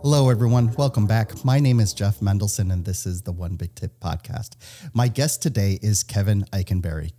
Hello, everyone. Welcome back. My name is Jeff Mendelson, and this is the One Big Tip podcast. My guest today is Kevin Eikenberry.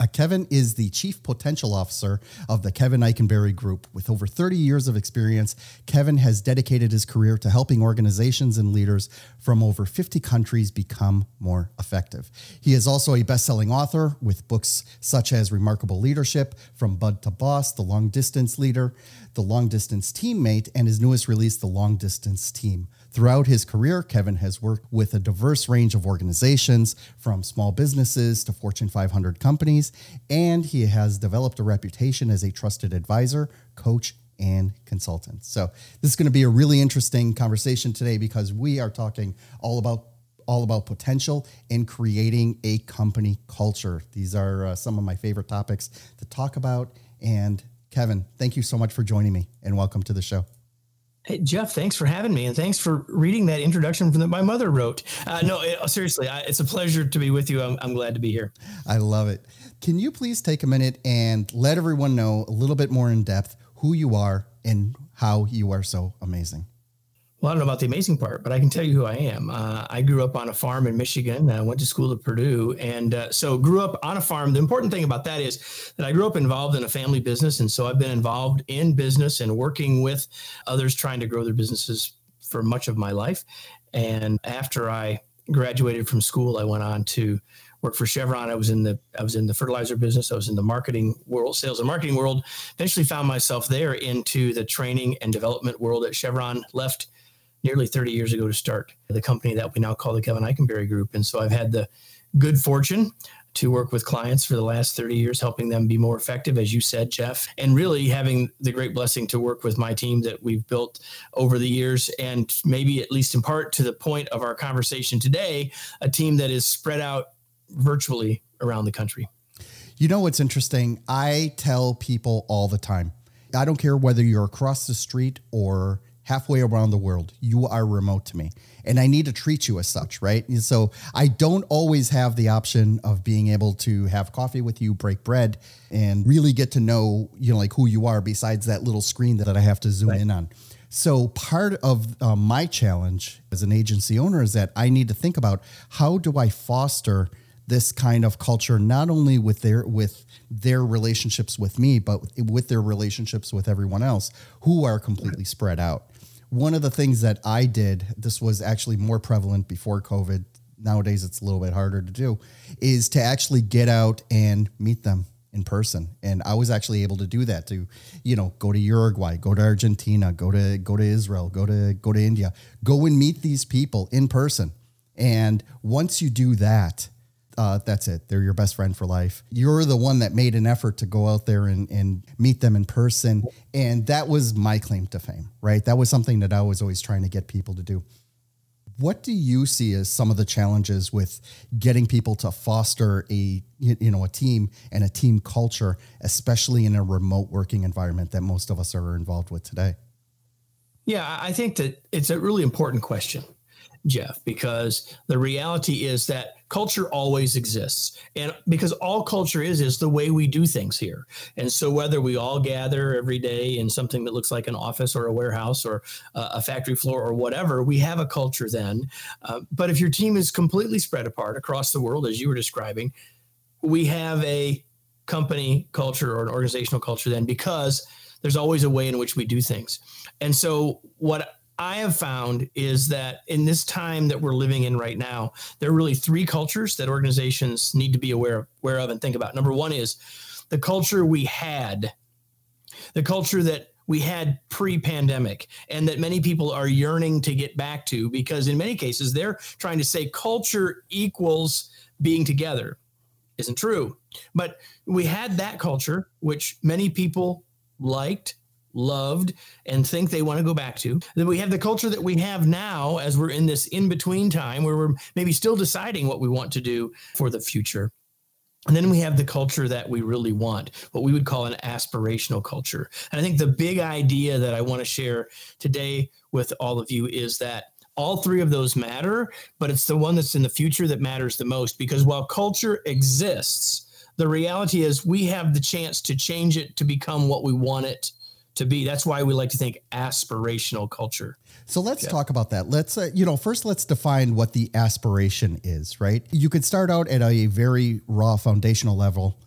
Uh, Kevin is the Chief Potential Officer of the Kevin Eikenberry Group. With over 30 years of experience, Kevin has dedicated his career to helping organizations and leaders from over 50 countries become more effective. He is also a best selling author with books such as Remarkable Leadership, From Bud to Boss, The Long Distance Leader, The Long Distance Teammate, and his newest release, The Long Distance Team. Throughout his career, Kevin has worked with a diverse range of organizations, from small businesses to Fortune 500 companies, and he has developed a reputation as a trusted advisor, coach, and consultant. So, this is going to be a really interesting conversation today because we are talking all about all about potential and creating a company culture. These are uh, some of my favorite topics to talk about. And Kevin, thank you so much for joining me and welcome to the show. Hey, Jeff, thanks for having me, and thanks for reading that introduction from that my mother wrote. Uh, no, it, seriously, I, it's a pleasure to be with you. I'm, I'm glad to be here. I love it. Can you please take a minute and let everyone know a little bit more in depth who you are and how you are so amazing? Well, I don't know about the amazing part, but I can tell you who I am. Uh, I grew up on a farm in Michigan. I went to school at Purdue, and uh, so grew up on a farm. The important thing about that is that I grew up involved in a family business, and so I've been involved in business and working with others trying to grow their businesses for much of my life. And after I graduated from school, I went on to work for Chevron. I was in the I was in the fertilizer business. I was in the marketing world, sales and marketing world. Eventually, found myself there into the training and development world at Chevron. Left nearly 30 years ago to start the company that we now call the Kevin Eikenberry Group. And so I've had the good fortune to work with clients for the last 30 years, helping them be more effective, as you said, Jeff, and really having the great blessing to work with my team that we've built over the years. And maybe at least in part to the point of our conversation today, a team that is spread out virtually around the country. You know what's interesting? I tell people all the time I don't care whether you're across the street or halfway around the world. You are remote to me. And I need to treat you as such, right? And so I don't always have the option of being able to have coffee with you, break bread, and really get to know, you know, like who you are besides that little screen that I have to zoom right. in on. So part of uh, my challenge as an agency owner is that I need to think about how do I foster this kind of culture not only with their with their relationships with me but with their relationships with everyone else who are completely spread out one of the things that I did, this was actually more prevalent before COVID. Nowadays, it's a little bit harder to do, is to actually get out and meet them in person. And I was actually able to do that to, you know, go to Uruguay, go to Argentina, go to go to Israel, go to go to India, go and meet these people in person. And once you do that, uh, that's it. They're your best friend for life. You're the one that made an effort to go out there and, and meet them in person. And that was my claim to fame, right? That was something that I was always trying to get people to do. What do you see as some of the challenges with getting people to foster a you know a team and a team culture, especially in a remote working environment that most of us are involved with today? Yeah, I think that it's a really important question Jeff, because the reality is that culture always exists. And because all culture is, is the way we do things here. And so whether we all gather every day in something that looks like an office or a warehouse or a factory floor or whatever, we have a culture then. Uh, but if your team is completely spread apart across the world, as you were describing, we have a company culture or an organizational culture then because there's always a way in which we do things. And so what I have found is that in this time that we're living in right now, there are really three cultures that organizations need to be aware of, aware of and think about. Number one is the culture we had, the culture that we had pre pandemic and that many people are yearning to get back to because in many cases they're trying to say culture equals being together. Isn't true. But we had that culture, which many people liked, loved, and think they want to go back to. Then we have the culture that we have now as we're in this in between time where we're maybe still deciding what we want to do for the future. And then we have the culture that we really want, what we would call an aspirational culture. And I think the big idea that I want to share today with all of you is that all three of those matter, but it's the one that's in the future that matters the most because while culture exists, the reality is we have the chance to change it to become what we want it to be. That's why we like to think aspirational culture. So let's yeah. talk about that. Let's, uh, you know, first let's define what the aspiration is, right? You could start out at a very raw foundational level.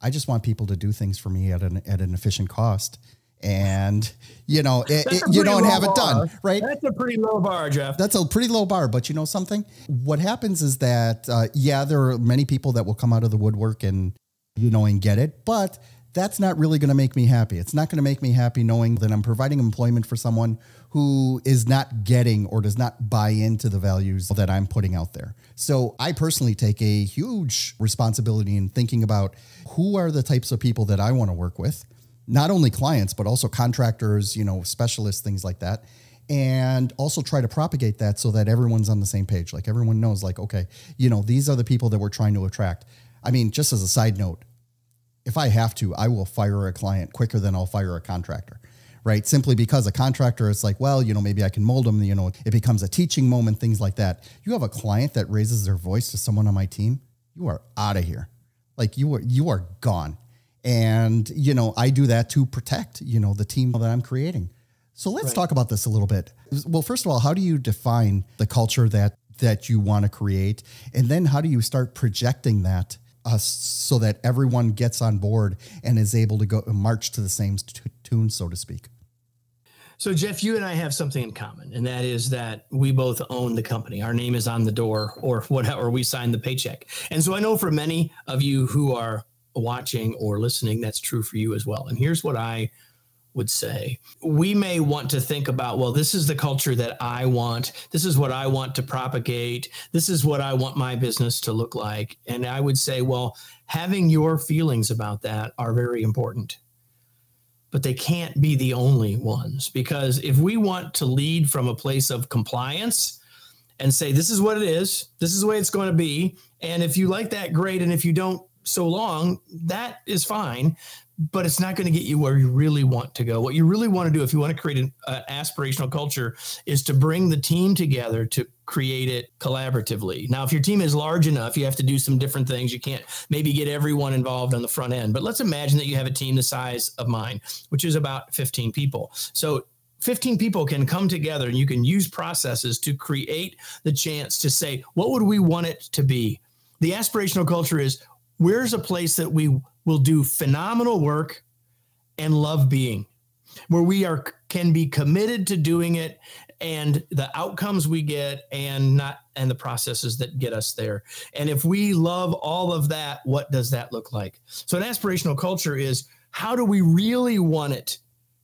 I just want people to do things for me at an at an efficient cost, and you know, it, it, you don't have bar. it done, right? That's a pretty low bar, Jeff. That's a pretty low bar, but you know something? What happens is that, uh, yeah, there are many people that will come out of the woodwork and you know and get it, but that's not really going to make me happy. It's not going to make me happy knowing that I'm providing employment for someone who is not getting or does not buy into the values that I'm putting out there. So I personally take a huge responsibility in thinking about who are the types of people that I want to work with, not only clients, but also contractors, you know, specialists, things like that. And also try to propagate that so that everyone's on the same page. Like everyone knows, like, okay, you know, these are the people that we're trying to attract. I mean, just as a side note, if I have to, I will fire a client quicker than I'll fire a contractor, right? Simply because a contractor is like, well, you know, maybe I can mold them, you know, it becomes a teaching moment, things like that. You have a client that raises their voice to someone on my team, you are out of here. Like you are you are gone. And, you know, I do that to protect, you know, the team that I'm creating. So let's right. talk about this a little bit. Well, first of all, how do you define the culture that that you want to create? And then how do you start projecting that uh, so that everyone gets on board and is able to go march to the same t- tune, so to speak. So, Jeff, you and I have something in common, and that is that we both own the company. Our name is on the door, or whatever, we signed the paycheck. And so, I know for many of you who are watching or listening, that's true for you as well. And here's what I would say. We may want to think about, well, this is the culture that I want. This is what I want to propagate. This is what I want my business to look like. And I would say, well, having your feelings about that are very important. But they can't be the only ones because if we want to lead from a place of compliance and say, this is what it is, this is the way it's going to be. And if you like that, great. And if you don't, so long, that is fine but it's not going to get you where you really want to go. What you really want to do, if you want to create an uh, aspirational culture, is to bring the team together to create it collaboratively. Now, if your team is large enough, you have to do some different things. You can't maybe get everyone involved on the front end, but let's imagine that you have a team the size of mine, which is about 15 people. So 15 people can come together and you can use processes to create the chance to say, what would we want it to be? The aspirational culture is where's a place that we will do phenomenal work and love being where we are can be committed to doing it and the outcomes we get and not and the processes that get us there. And if we love all of that what does that look like? So an aspirational culture is how do we really want it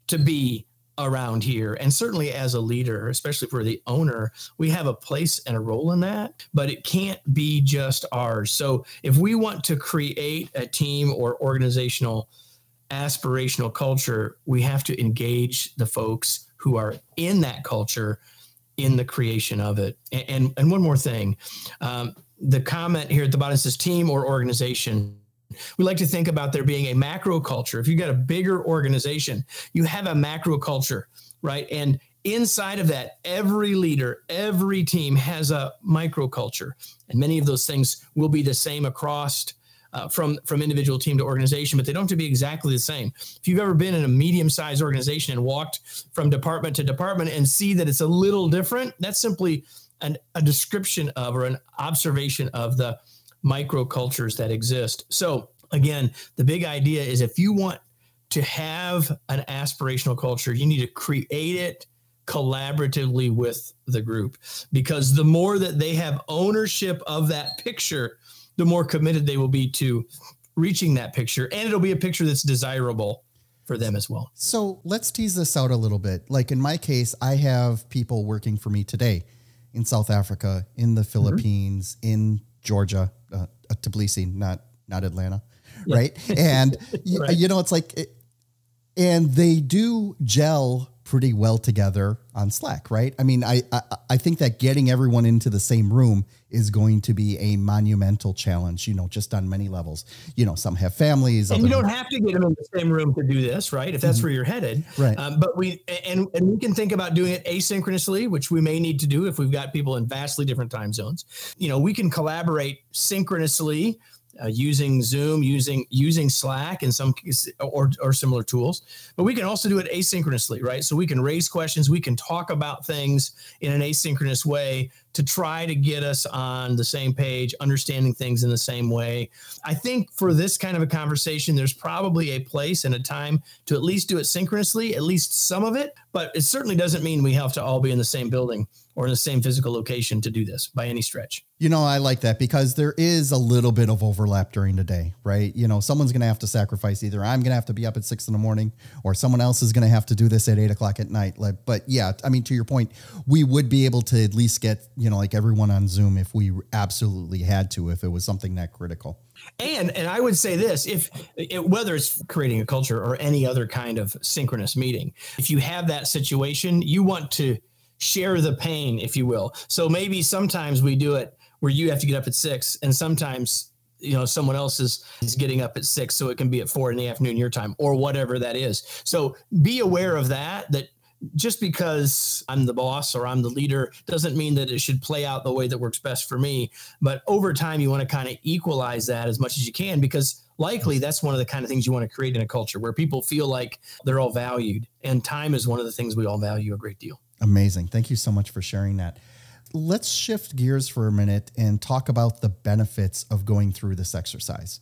to be around here. And certainly as a leader, especially for the owner, we have a place and a role in that, but it can't be just ours. So if we want to create a team or organizational aspirational culture, we have to engage the folks who are in that culture in the creation of it. And, and, and one more thing. Um, the comment here at the bottom says team or organization we like to think about there being a macro culture. If you've got a bigger organization, you have a macro culture, right? And inside of that, every leader, every team has a micro culture. And many of those things will be the same across uh, from from individual team to organization, but they don't have to be exactly the same. If you've ever been in a medium-sized organization and walked from department to department and see that it's a little different, that's simply an, a description of or an observation of the microcultures that exist. So, again, the big idea is if you want to have an aspirational culture, you need to create it collaboratively with the group because the more that they have ownership of that picture, the more committed they will be to reaching that picture and it'll be a picture that's desirable for them as well. So let's tease this out a little bit. Like in my case, I have people working for me today in South Africa, in the Philippines, mm-hmm. in Georgia, Uh, Tbilisi, not not Atlanta, yeah. right? And right. you know, it's like, it, and they do gel pretty well together on Slack, right? I mean, I, I, I think that getting everyone into the same room is going to be a monumental challenge. You know, just on many levels. You know, some have families, and you don't have to get them in the same room to do this, right? If that's mm-hmm. where you're headed, right? Um, but we and and we can think about doing it asynchronously, which we may need to do if we've got people in vastly different time zones. You know, we can collaborate synchronously uh, using Zoom, using using Slack, and some or or similar tools. But we can also do it asynchronously, right? So we can raise questions, we can talk about things in an asynchronous way to try to get us on the same page, understanding things in the same way. I think for this kind of a conversation, there's probably a place and a time to at least do it synchronously, at least some of it. But it certainly doesn't mean we have to all be in the same building or in the same physical location to do this by any stretch. You know, I like that because there is a little bit of overlap during the day, right? You know, someone's going to have to sacrifice either I'm going to have to be up at six in the morning or someone else is going to have to do this at eight o'clock at night. Like, but yeah, I mean, to your point, we would be able to at least get, you know, like everyone on Zoom if we absolutely had to, if it was something that critical. And and I would say this: if it, whether it's creating a culture or any other kind of synchronous meeting, if you have that situation, you want to share the pain, if you will. So maybe sometimes we do it where you have to get up at six, and sometimes you know someone else is is getting up at six, so it can be at four in the afternoon your time or whatever that is. So be aware of that. That just because I'm the boss or I'm the leader doesn't mean that it should play out the way that works best for me. But over time, you want to kind of equalize that as much as you can because likely that's one of the kind of things you want to create in a culture where people feel like they're all valued. And time is one of the things we all value a great deal. Amazing. Thank you so much for sharing that. Let's shift gears for a minute and talk about the benefits of going through this exercise.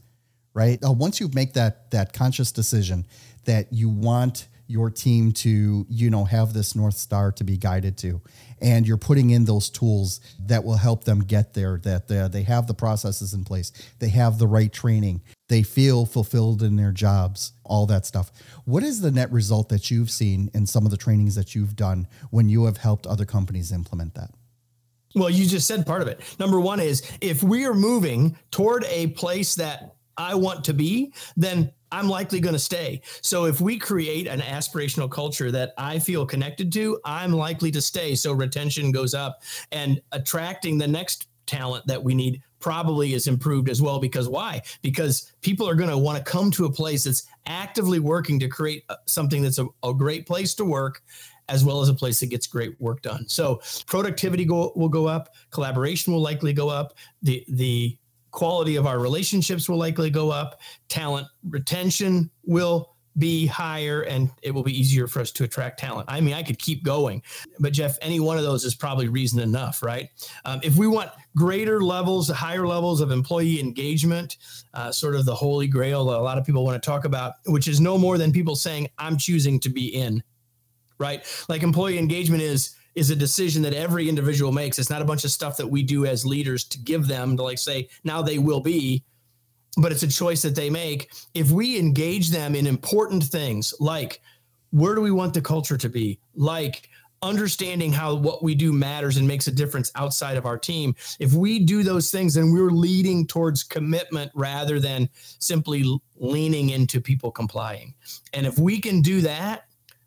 Right? Uh, once you make that that conscious decision that you want your team to you know have this north star to be guided to and you're putting in those tools that will help them get there that they, they have the processes in place they have the right training they feel fulfilled in their jobs all that stuff what is the net result that you've seen in some of the trainings that you've done when you have helped other companies implement that well you just said part of it number one is if we are moving toward a place that I want to be, then I'm likely going to stay. So if we create an aspirational culture that I feel connected to, I'm likely to stay. So retention goes up and attracting the next talent that we need probably is improved as well because why? Because people are going to want to come to a place that's actively working to create uh, something that's a, a, great place to work as well as a place that gets great work done. So productivity go, will go up collaboration will likely go up the the quality of our relationships will likely go up, talent retention will be higher and it will be easier for us to attract talent. I mean, I could keep going, but Jeff, any one of those is probably reason enough, right? Um, if we want greater levels, higher levels of employee engagement, uh, sort of the holy grail that a lot of people want to talk about, which is no more than people saying, I'm choosing to be in, right? Like employee engagement is, is a decision that every individual makes. It's not a bunch of stuff that we do as leaders to give them to like say, now they will be, but it's a choice that they make. If we engage them in important things like where do we want the culture to be? Like understanding how what we do matters and makes a difference outside of our team. If we do those things, then we're leading towards commitment rather than simply leaning into people complying. And if we can do that,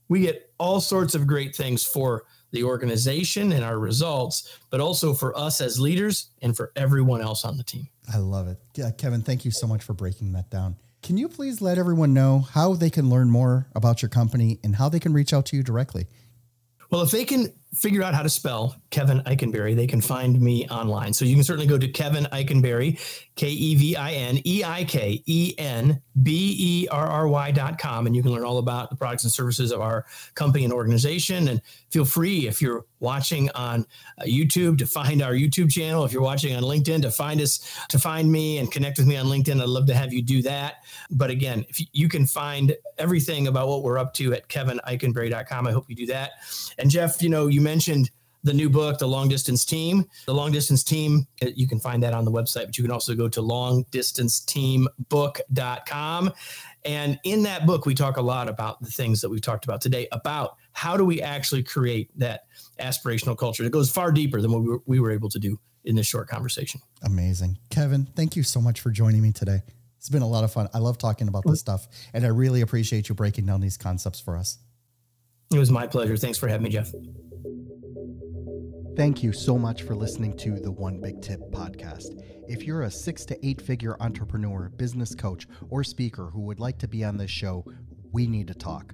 we get all sorts of great things for the organization and our results, but also for us as leaders and for everyone else on the team. I love it. Yeah, Kevin, thank you so much for breaking that down. Can you please let everyone know how they can learn more about your company and how they can reach out to you directly? Well, if they can figure out how to spell Kevin Eikenberry, they can find me online. So you can certainly go to Kevin Eikenberry, K E V I N E I K E N B E R R Y dot com, and you can learn all about the products and services of our company and organization. And feel free, if you're watching on uh, YouTube, to find our YouTube channel. If you're watching on LinkedIn, to find us, to find me and connect with me on LinkedIn. I'd love to have you do that. But again, if you can find everything about what we're up to at kevineikenberry.com, I hope you do that. And Jeff, you know, you mentioned the new book, The Long Distance Team. The Long Distance Team, uh, you can find that on the website, but you can also go to longdistanceteambook.com. And in that book, we talk a lot about the things that we've talked about today about how do we actually create that aspirational culture that goes far deeper than what we were, we were able to do in this short conversation. Amazing. Kevin, thank you so much for joining me today. It's been a lot of fun. I love talking about this stuff, and I really appreciate you breaking down these concepts for us. It was my pleasure. Thanks for having me, Jeff. Thank you so much for listening to the One Big Tip podcast. If you're a six to eight figure entrepreneur, business coach, or speaker who would like to be on this show, we need to talk.